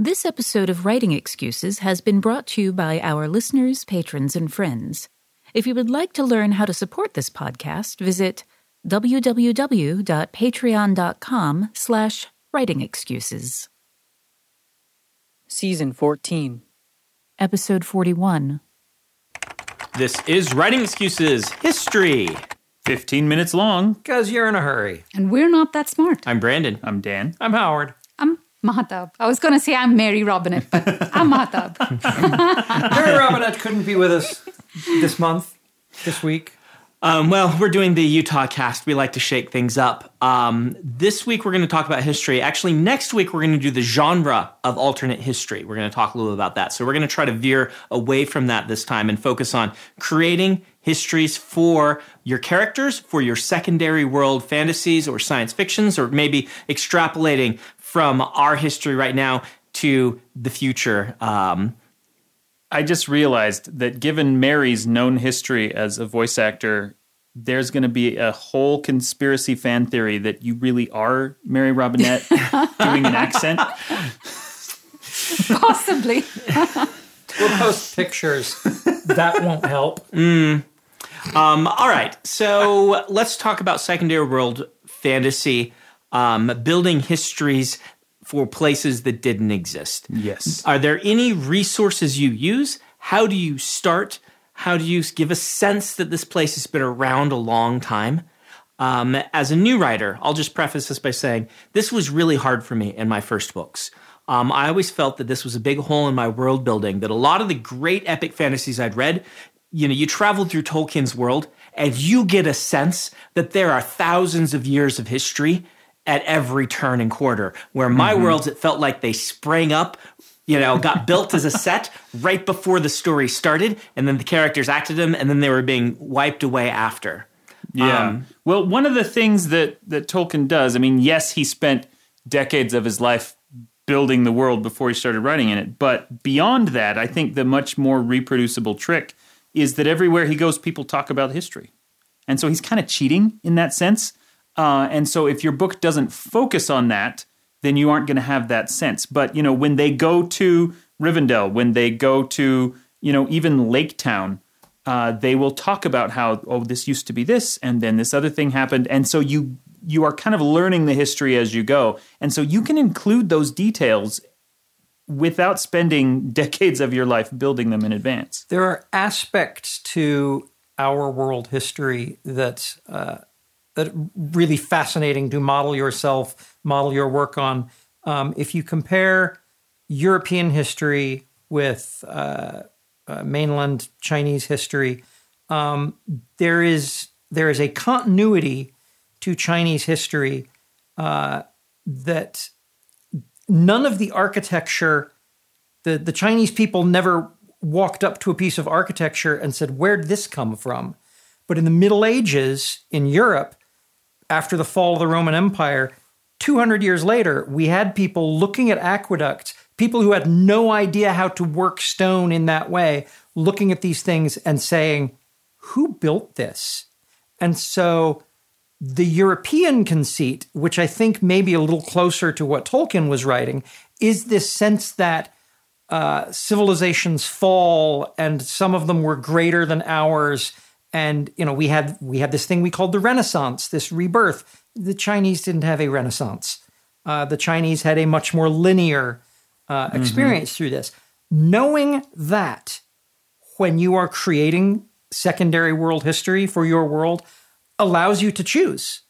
This episode of Writing Excuses has been brought to you by our listeners, patrons, and friends. If you would like to learn how to support this podcast, visit www.patreon.com slash writingexcuses. Season 14. Episode 41. This is Writing Excuses History. 15 minutes long. Because you're in a hurry. And we're not that smart. I'm Brandon. I'm Dan. I'm Howard. I'm Mahtab. I was going to say I'm Mary Robinette, but I'm Mahtab. Mary Robinette couldn't be with us this month, this week. Um, well, we're doing the Utah cast. We like to shake things up. Um, this week, we're going to talk about history. Actually, next week, we're going to do the genre of alternate history. We're going to talk a little about that. So, we're going to try to veer away from that this time and focus on creating histories for your characters, for your secondary world fantasies or science fictions, or maybe extrapolating from our history right now to the future. Um, I just realized that given Mary's known history as a voice actor, there's going to be a whole conspiracy fan theory that you really are Mary Robinette doing an accent. Possibly. We'll post pictures. That won't help. Um, all right, so let's talk about secondary world fantasy, um, building histories for places that didn't exist. Yes. Are there any resources you use? How do you start? How do you give a sense that this place has been around a long time? Um, as a new writer, I'll just preface this by saying this was really hard for me in my first books. Um, I always felt that this was a big hole in my world building, that a lot of the great epic fantasies I'd read, you know, you travel through Tolkien's world and you get a sense that there are thousands of years of history at every turn and quarter. Where my worlds, it felt like they sprang up, you know, got built as a set right before the story started, and then the characters acted them, and then they were being wiped away after. Yeah. Um, well, one of the things that that Tolkien does, I mean, yes, he spent decades of his life building the world before he started writing in it, but beyond that, I think the much more reproducible trick is that everywhere he goes, people talk about history, and so he's kind of cheating in that sense. Uh, and so, if your book doesn't focus on that, then you aren't going to have that sense. But you know, when they go to Rivendell, when they go to you know even Lake Town, uh, they will talk about how oh this used to be this and then this other thing happened. And so you you are kind of learning the history as you go. And so you can include those details without spending decades of your life building them in advance. There are aspects to our world history that uh, that really fascinating to model yourself, model your work on. Um, if you compare European history with uh, uh, mainland Chinese history, um, there is there is a continuity to Chinese history uh, that none of the architecture the, the Chinese people never walked up to a piece of architecture and said, Where'd this come from? But in the Middle Ages in Europe, after the fall of the Roman Empire, 200 years later, we had people looking at aqueducts, people who had no idea how to work stone in that way, looking at these things and saying, Who built this? And so the European conceit, which I think may be a little closer to what Tolkien was writing, is this sense that uh, civilizations fall and some of them were greater than ours. And you know, we had we had this thing we called the Renaissance, this rebirth. The Chinese didn't have a Renaissance. Uh, the Chinese had a much more linear uh, experience through this. Knowing that when you are creating secondary world history for your world allows you to choose.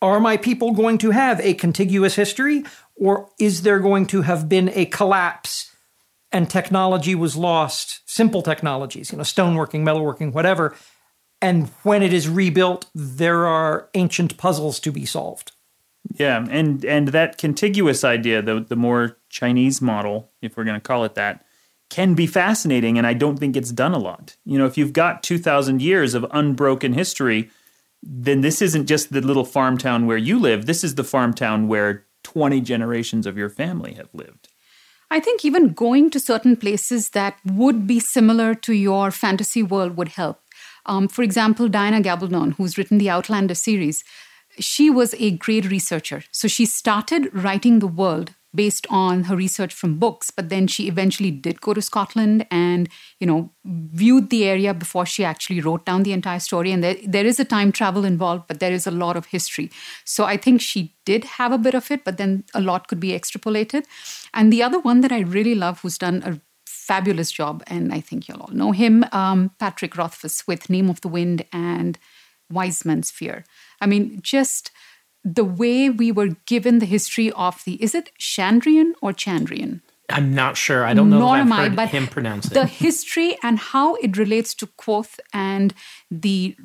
Are my people going to have a contiguous history, or is there going to have been a collapse and technology was lost? Simple technologies, you know, stoneworking, metalworking, whatever. And when it is rebuilt, there are ancient puzzles to be solved. yeah and and that contiguous idea the the more chinese model if we're going to call it that can be fascinating and i don't think it's done a lot you know if you've got 2000 years of unbroken history then this isn't just the little farm town where you live this is the farm town where 20 generations of your family have lived I think even going to certain places that would be similar to your fantasy world would help. Um, for example, Diana Gabaldon, who's written the Outlander series, she was a great researcher. So she started writing the world based on her research from books but then she eventually did go to scotland and you know viewed the area before she actually wrote down the entire story. And there, there is a time travel involved but there is a lot of history. So i think she did have a bit of it but then a lot could be extrapolated. And the other one that i really love who's done a fabulous job and i think you'll all know him um, patrick rothfuss with name of the wind and wise man's fear i mean just the way we were given the history of the is it Chandrian or Chandrian? I'm not sure. I don't know Nor am heard but him pronounce it. The history and how it relates to Kvothe and the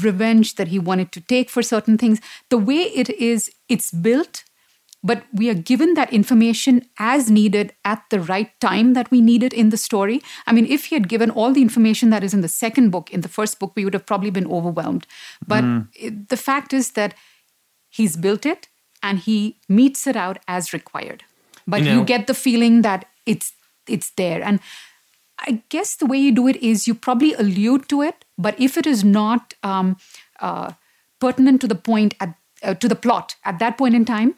revenge that he wanted to take for certain things. The way it is, it's built, but we are given that information as needed at the right time that we need it in the story. I mean, if he had given all the information that is in the second book, in the first book, we would have probably been overwhelmed. But it, the fact is that he's built it and he meets it out as required but You you, get the feeling that it's it's there and i guess the way you do it is you probably allude to it but if it is not um, uh, pertinent to the point at uh, to the plot at that point in time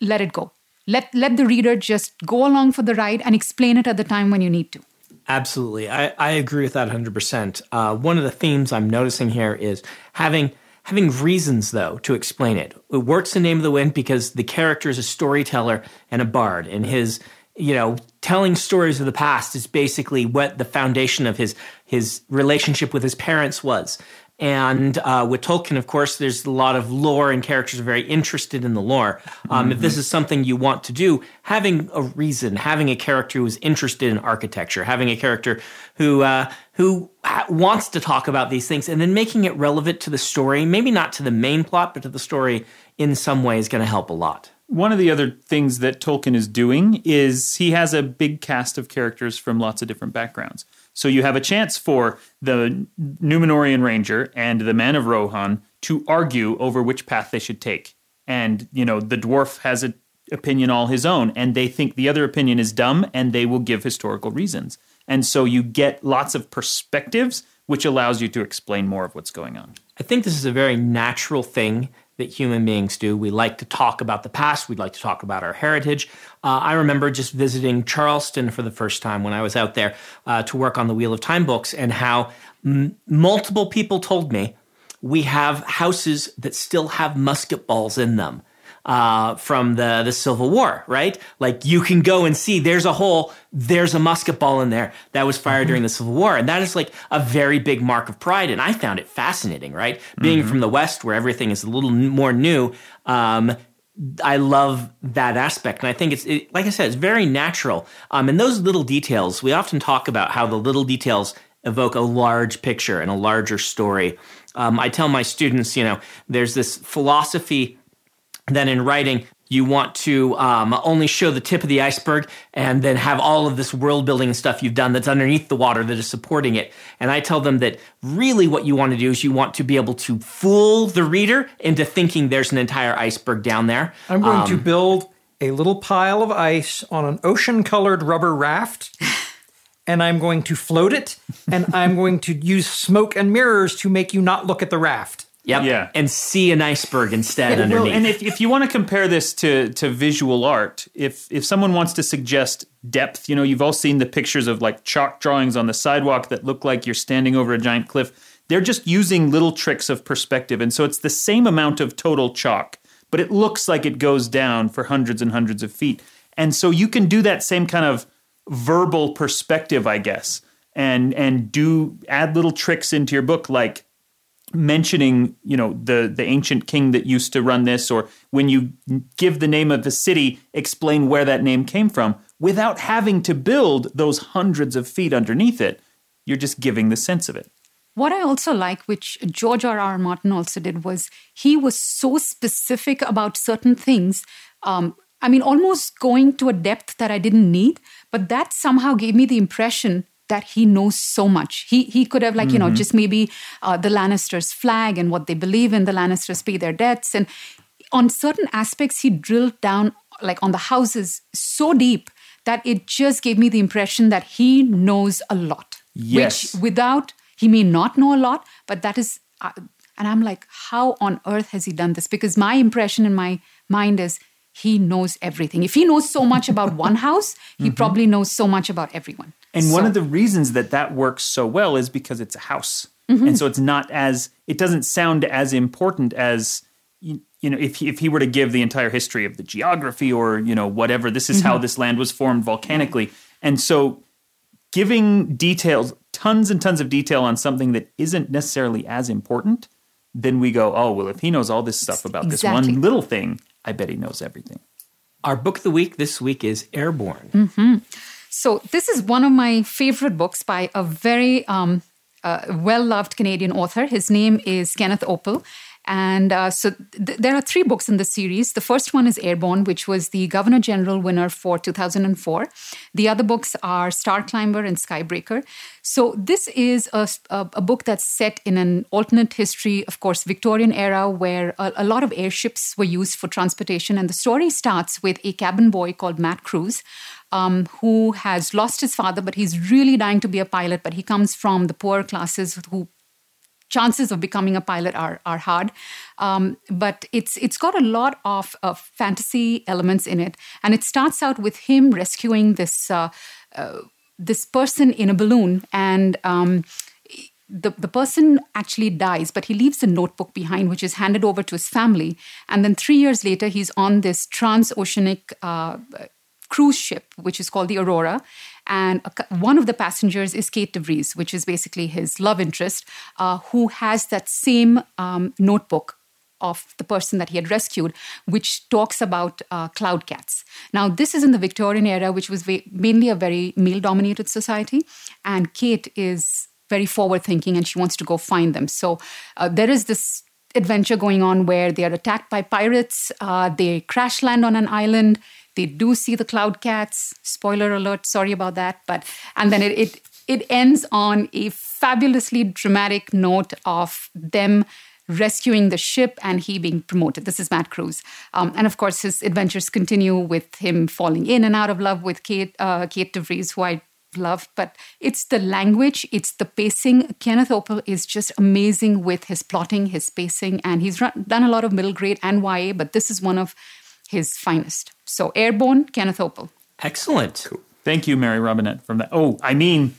let it go let let the reader just go along for the ride and explain it at the time when you need to Absolutely. I, I agree with that 100%. Uh, one of the themes I'm noticing here is having having reasons, though, to explain it. It works in Name of the Wind because the character is a storyteller and a bard, and his, you know, telling stories of the past is basically what the foundation of his his relationship with his parents was. And uh, with Tolkien, of course, there's a lot of lore, and characters are very interested in the lore. Um, If this is something you want to do, having a reason, having a character who is interested in architecture, having a character who uh, who ha- wants to talk about these things, and then making it relevant to the story, maybe not to the main plot, but to the story in some way, is going to help a lot. One of the other things that Tolkien is doing is he has a big cast of characters from lots of different backgrounds. So you have a chance for the Numenorean Ranger and the Man of Rohan to argue over which path they should take. And, you know, the dwarf has an opinion all his own, and they think the other opinion is dumb, and they will give historical reasons. And so you get lots of perspectives, which allows you to explain more of what's going on. I think this is a very natural thing that human beings do. We like to talk about the past. We'd like to talk about our heritage. Uh, I remember just visiting Charleston for the first time when I was out there uh, to work on the Wheel of Time books, and how m- multiple people told me we have houses that still have musket balls in them uh, from the the Civil War, right? Like you can go and see there's a hole, there's a musket ball in there that was fired during the Civil War, and that is like a very big mark of pride. And I found it fascinating, right? Being from the West, where everything is a little more new. Um, I love that aspect, and I think it's it, like I said, it's very natural. Um, and those little details, we often talk about how the little details evoke a large picture and a larger story. Um, I tell my students, you know, there's this philosophy that in writing you want to um, only show the tip of the iceberg and then have all of this world building and stuff you've done that's underneath the water that is supporting it. And I tell them that really what you want to do is you want to be able to fool the reader into thinking there's an entire iceberg down there. I'm going to build a little pile of ice on an ocean colored rubber raft. And I'm going to float it, and I'm going to use smoke and mirrors to make you not look at the raft. Yep. Yeah. And see an iceberg instead underneath. Well, and if, if you want to compare this to to visual art, if if someone wants to suggest depth, you know, you've all seen the pictures of like chalk drawings on the sidewalk that look like you're standing over a giant cliff. They're just using little tricks of perspective, and so it's the same amount of total chalk, but it looks like it goes down for hundreds and hundreds of feet. And so you can do that same kind of verbal perspective, I guess, and and do add little tricks into your book like mentioning you know the the ancient king that used to run this or when you give the name of the city explain where that name came from without having to build those hundreds of feet underneath it you're just giving the sense of it What I also like, which George R. R. Martin also did, was he was so specific about certain things. Um, I mean, almost going to a depth that I didn't need, but that somehow gave me the impression that he knows so much. He he could have like you know just maybe uh, the Lannisters' flag and what they believe in. The Lannisters pay their debts, and on certain aspects he drilled down like on the houses so deep that it just gave me the impression that he knows a lot. Yes. Which without he may not know a lot, but that is, uh, and I'm like, how on earth has he done this? Because my impression in my mind is he knows everything. If he knows so much about one house, he mm-hmm. probably knows so much about everyone. And one of the reasons that that works so well is because it's a house. And mm-hmm. so it's not as, it doesn't sound as important as, you, you know, if he, if he were to give the entire history of the geography or, you know, whatever, this is how mm-hmm. this land was formed volcanically. And so giving details, tons and tons of detail on something that isn't necessarily as important, then we go, oh, well, if he knows all this stuff about this one little thing, I bet he knows everything. Our book of the week this week is Airborn. So this is one of my favorite books by a very um, uh, well-loved Canadian author. His name is Kenneth Oppel. And uh, so th- there are three books in the series. The first one is Airborn, which was the Governor General winner for 2004. The other books are Star Climber and Skybreaker. So this is a, a, a book that's set in an alternate history, of course, Victorian era, where a, a lot of airships were used for transportation. And the story starts with a cabin boy called Matt Cruz, um, who has lost his father, but he's really dying to be a pilot. But he comes from the poor classes who chances of becoming a pilot are are hard. Um, but it's it's got a lot of, of fantasy elements in it, and it starts out with him rescuing this uh, uh, this person in a balloon and. Um, the, the person actually dies, but he leaves a notebook behind, which is handed over to his family. And then three years later, he's on this transoceanic uh, cruise ship, which is called the Aurora. And one of the passengers is Kate DeVries, which is basically his love interest, uh, who has that same um, notebook of the person that he had rescued, which talks about uh, cloud cats. Now, this is in the Victorian era, which was mainly a very male dominated society. And Kate is very forward thinking and she wants to go find them. So uh, there is this adventure going on where they are attacked by pirates. Uh, they crash land on an island. They do see the cloud cats. Spoiler alert, sorry about that. But and then it it, it ends on a fabulously dramatic note of them rescuing the ship and he being promoted. This is Matt Cruz, um, and of course his adventures continue with him falling in and out of love with Kate uh, Kate DeVries, who I love. But it's the language, it's the pacing. Kenneth Oppel is just amazing with his plotting, his pacing, and he's run, done a lot of middle grade and YA, but this is one of his finest. So Airborn, Kenneth Oppel. Excellent. Thank you, Mary Robinette, from that. Oh, I mean,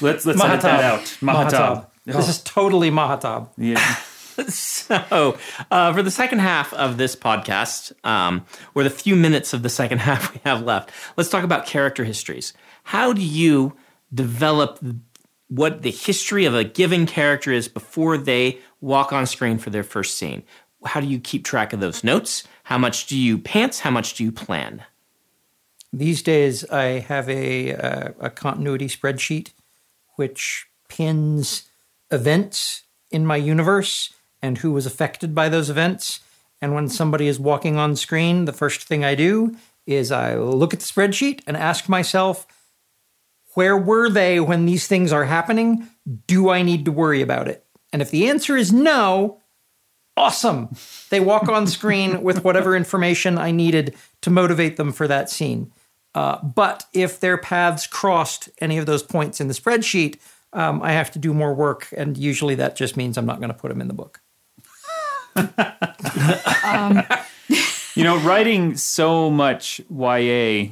let's let's edit that out. Mahtab. This is totally Mahtab. Yeah. So, uh, for the second half of this podcast, um, or the few minutes of the second half we have left, let's talk about character histories. How do you develop what the history of a given character is before they walk on screen for their first scene? How do you keep track of those notes? How much do you pants? How much do you plan? These days, I have a, uh, a continuity spreadsheet which pins events in my universe and who was affected by those events. And when somebody is walking on screen, the first thing I do is I look at the spreadsheet and ask myself, where were they when these things are happening? Do I need to worry about it? And if the answer is no, awesome. They walk on screen with whatever information I needed to motivate them for that scene. Uh, but if their paths crossed any of those points in the spreadsheet, um, I have to do more work, and usually that just means I'm not going to put them in the book. You know, writing so much YA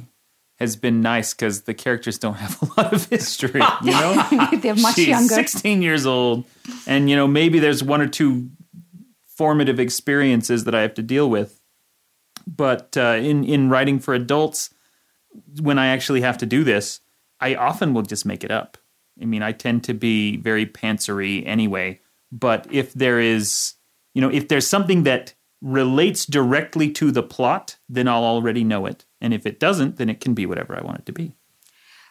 has been nice because the characters don't have a lot of history. You know, They're much she's younger. 16 years old, and you know maybe there's one or two formative experiences that I have to deal with. But uh, in in writing for adults, when I actually have to do this, I often will just make it up. I mean, I tend to be very pantsery anyway. But if there is, you know, if there's something that relates directly to the plot, then I'll already know it. And if it doesn't, then it can be whatever I want it to be.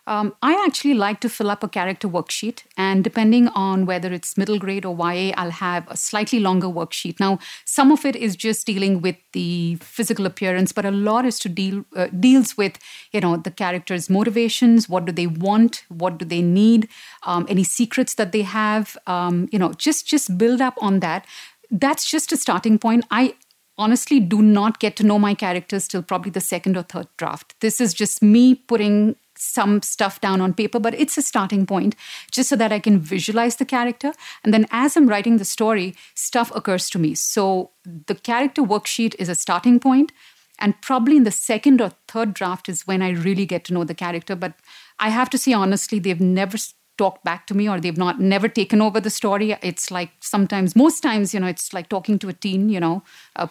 Um, I actually like to fill up a character worksheet, and depending on whether it's middle grade or YA, I'll have a slightly longer worksheet. Now, some of it is just dealing with the physical appearance, but a lot is to deal uh, deals with you know the characters' motivations. What do they want? What do they need? Um, any secrets that they have? Um, you know, just just build up on that. That's just a starting point. I honestly do not get to know my characters till probably the second or third draft. This is just me putting some stuff down on paper, but it's a starting point just so that I can visualize the character. And then as I'm writing the story, stuff occurs to me. So the character worksheet is a starting point. And probably in the second or third draft is when I really get to know the character. But I have to say, honestly, they've never talked back to me or they've not never taken over the story. It's like sometimes, most times, you know, it's like talking to a teen, you know, uh,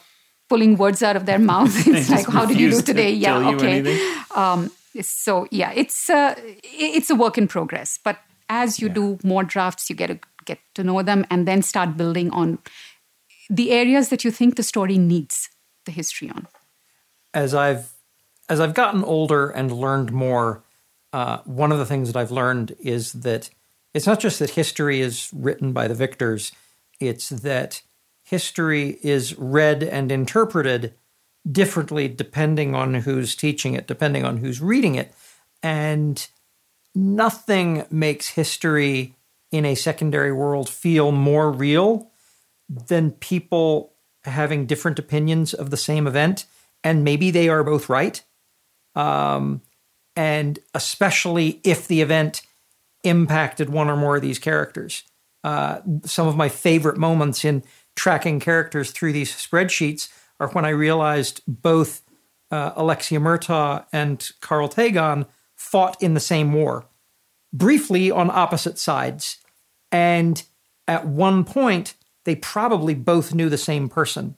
pulling words out of their mouth. It's like, how did you do today? yeah, okay. Um, so yeah, it's a, it's a work in progress. But as you yeah. do more drafts, you get to get to know them and then start building on the areas that you think the story needs the history on. As I've as I've gotten older and learned more, uh, one of the things that I've learned is that it's not just that history is written by the victors; it's that history is read and interpreted differently depending on who's teaching it, depending on who's reading it. And nothing makes history in a secondary world feel more real than people having different opinions of the same event. And maybe they are both right. Um, and especially if the event impacted one or more of these characters. Uh, some of my favorite moments in tracking characters through these spreadsheets are when I realized both uh, Alexia Murtaugh and Karl Tagon fought in the same war, briefly on opposite sides. And at one point, they probably both knew the same person.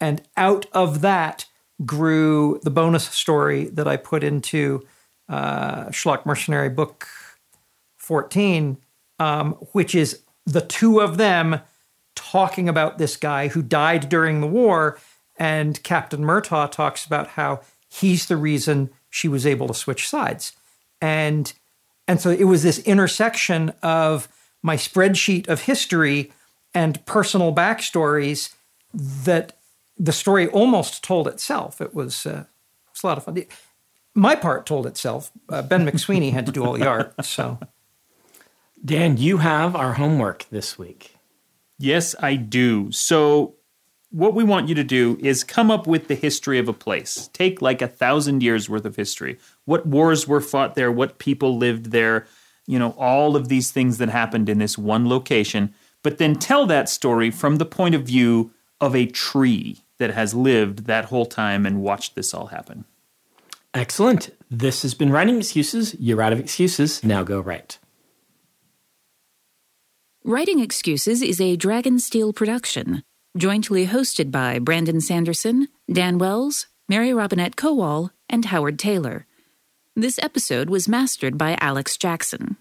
And out of that grew the bonus story that I put into uh, Schlock Mercenary Book 14, um, which is the two of them talking about this guy who died during the war. And Captain Murtaugh talks about how he's the reason she was able to switch sides. And and so it was this intersection of my spreadsheet of history and personal backstories that the story almost told itself. It was, uh, it was a lot of fun. My part told itself. Uh, ben McSweeney had to do all the art. So, Dan, you have our homework this week. Yes, I do. So, what we want you to do is come up with the history of a place. Take like a thousand years worth of history. What wars were fought there? What people lived there? You know, all of these things that happened in this one location. But then tell that story from the point of view of a tree that has lived that whole time and watched this all happen. Excellent. This has been Writing Excuses. You're out of excuses. Now go write. Writing Excuses is a Dragonsteel production, jointly hosted by Brandon Sanderson, Dan Wells, Mary Robinette Kowal, and Howard Taylor. This episode was mastered by Alex Jackson.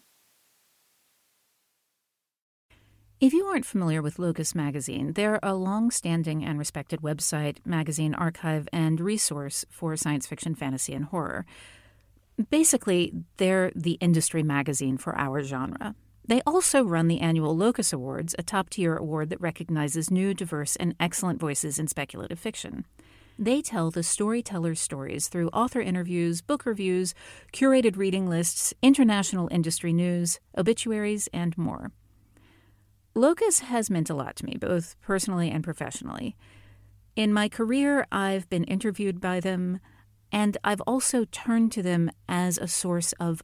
If you aren't familiar with Locus Magazine, they're a long standing and respected website, magazine archive, and resource for science fiction, fantasy, and horror. Basically, they're the industry magazine for our genre. They also run the annual Locus Awards, a top tier award that recognizes new, diverse, and excellent voices in speculative fiction. They tell the storyteller's stories through author interviews, book reviews, curated reading lists, international industry news, obituaries, and more. Locus has meant a lot to me, both personally and professionally. In my career, I've been interviewed by them, and I've also turned to them as a source of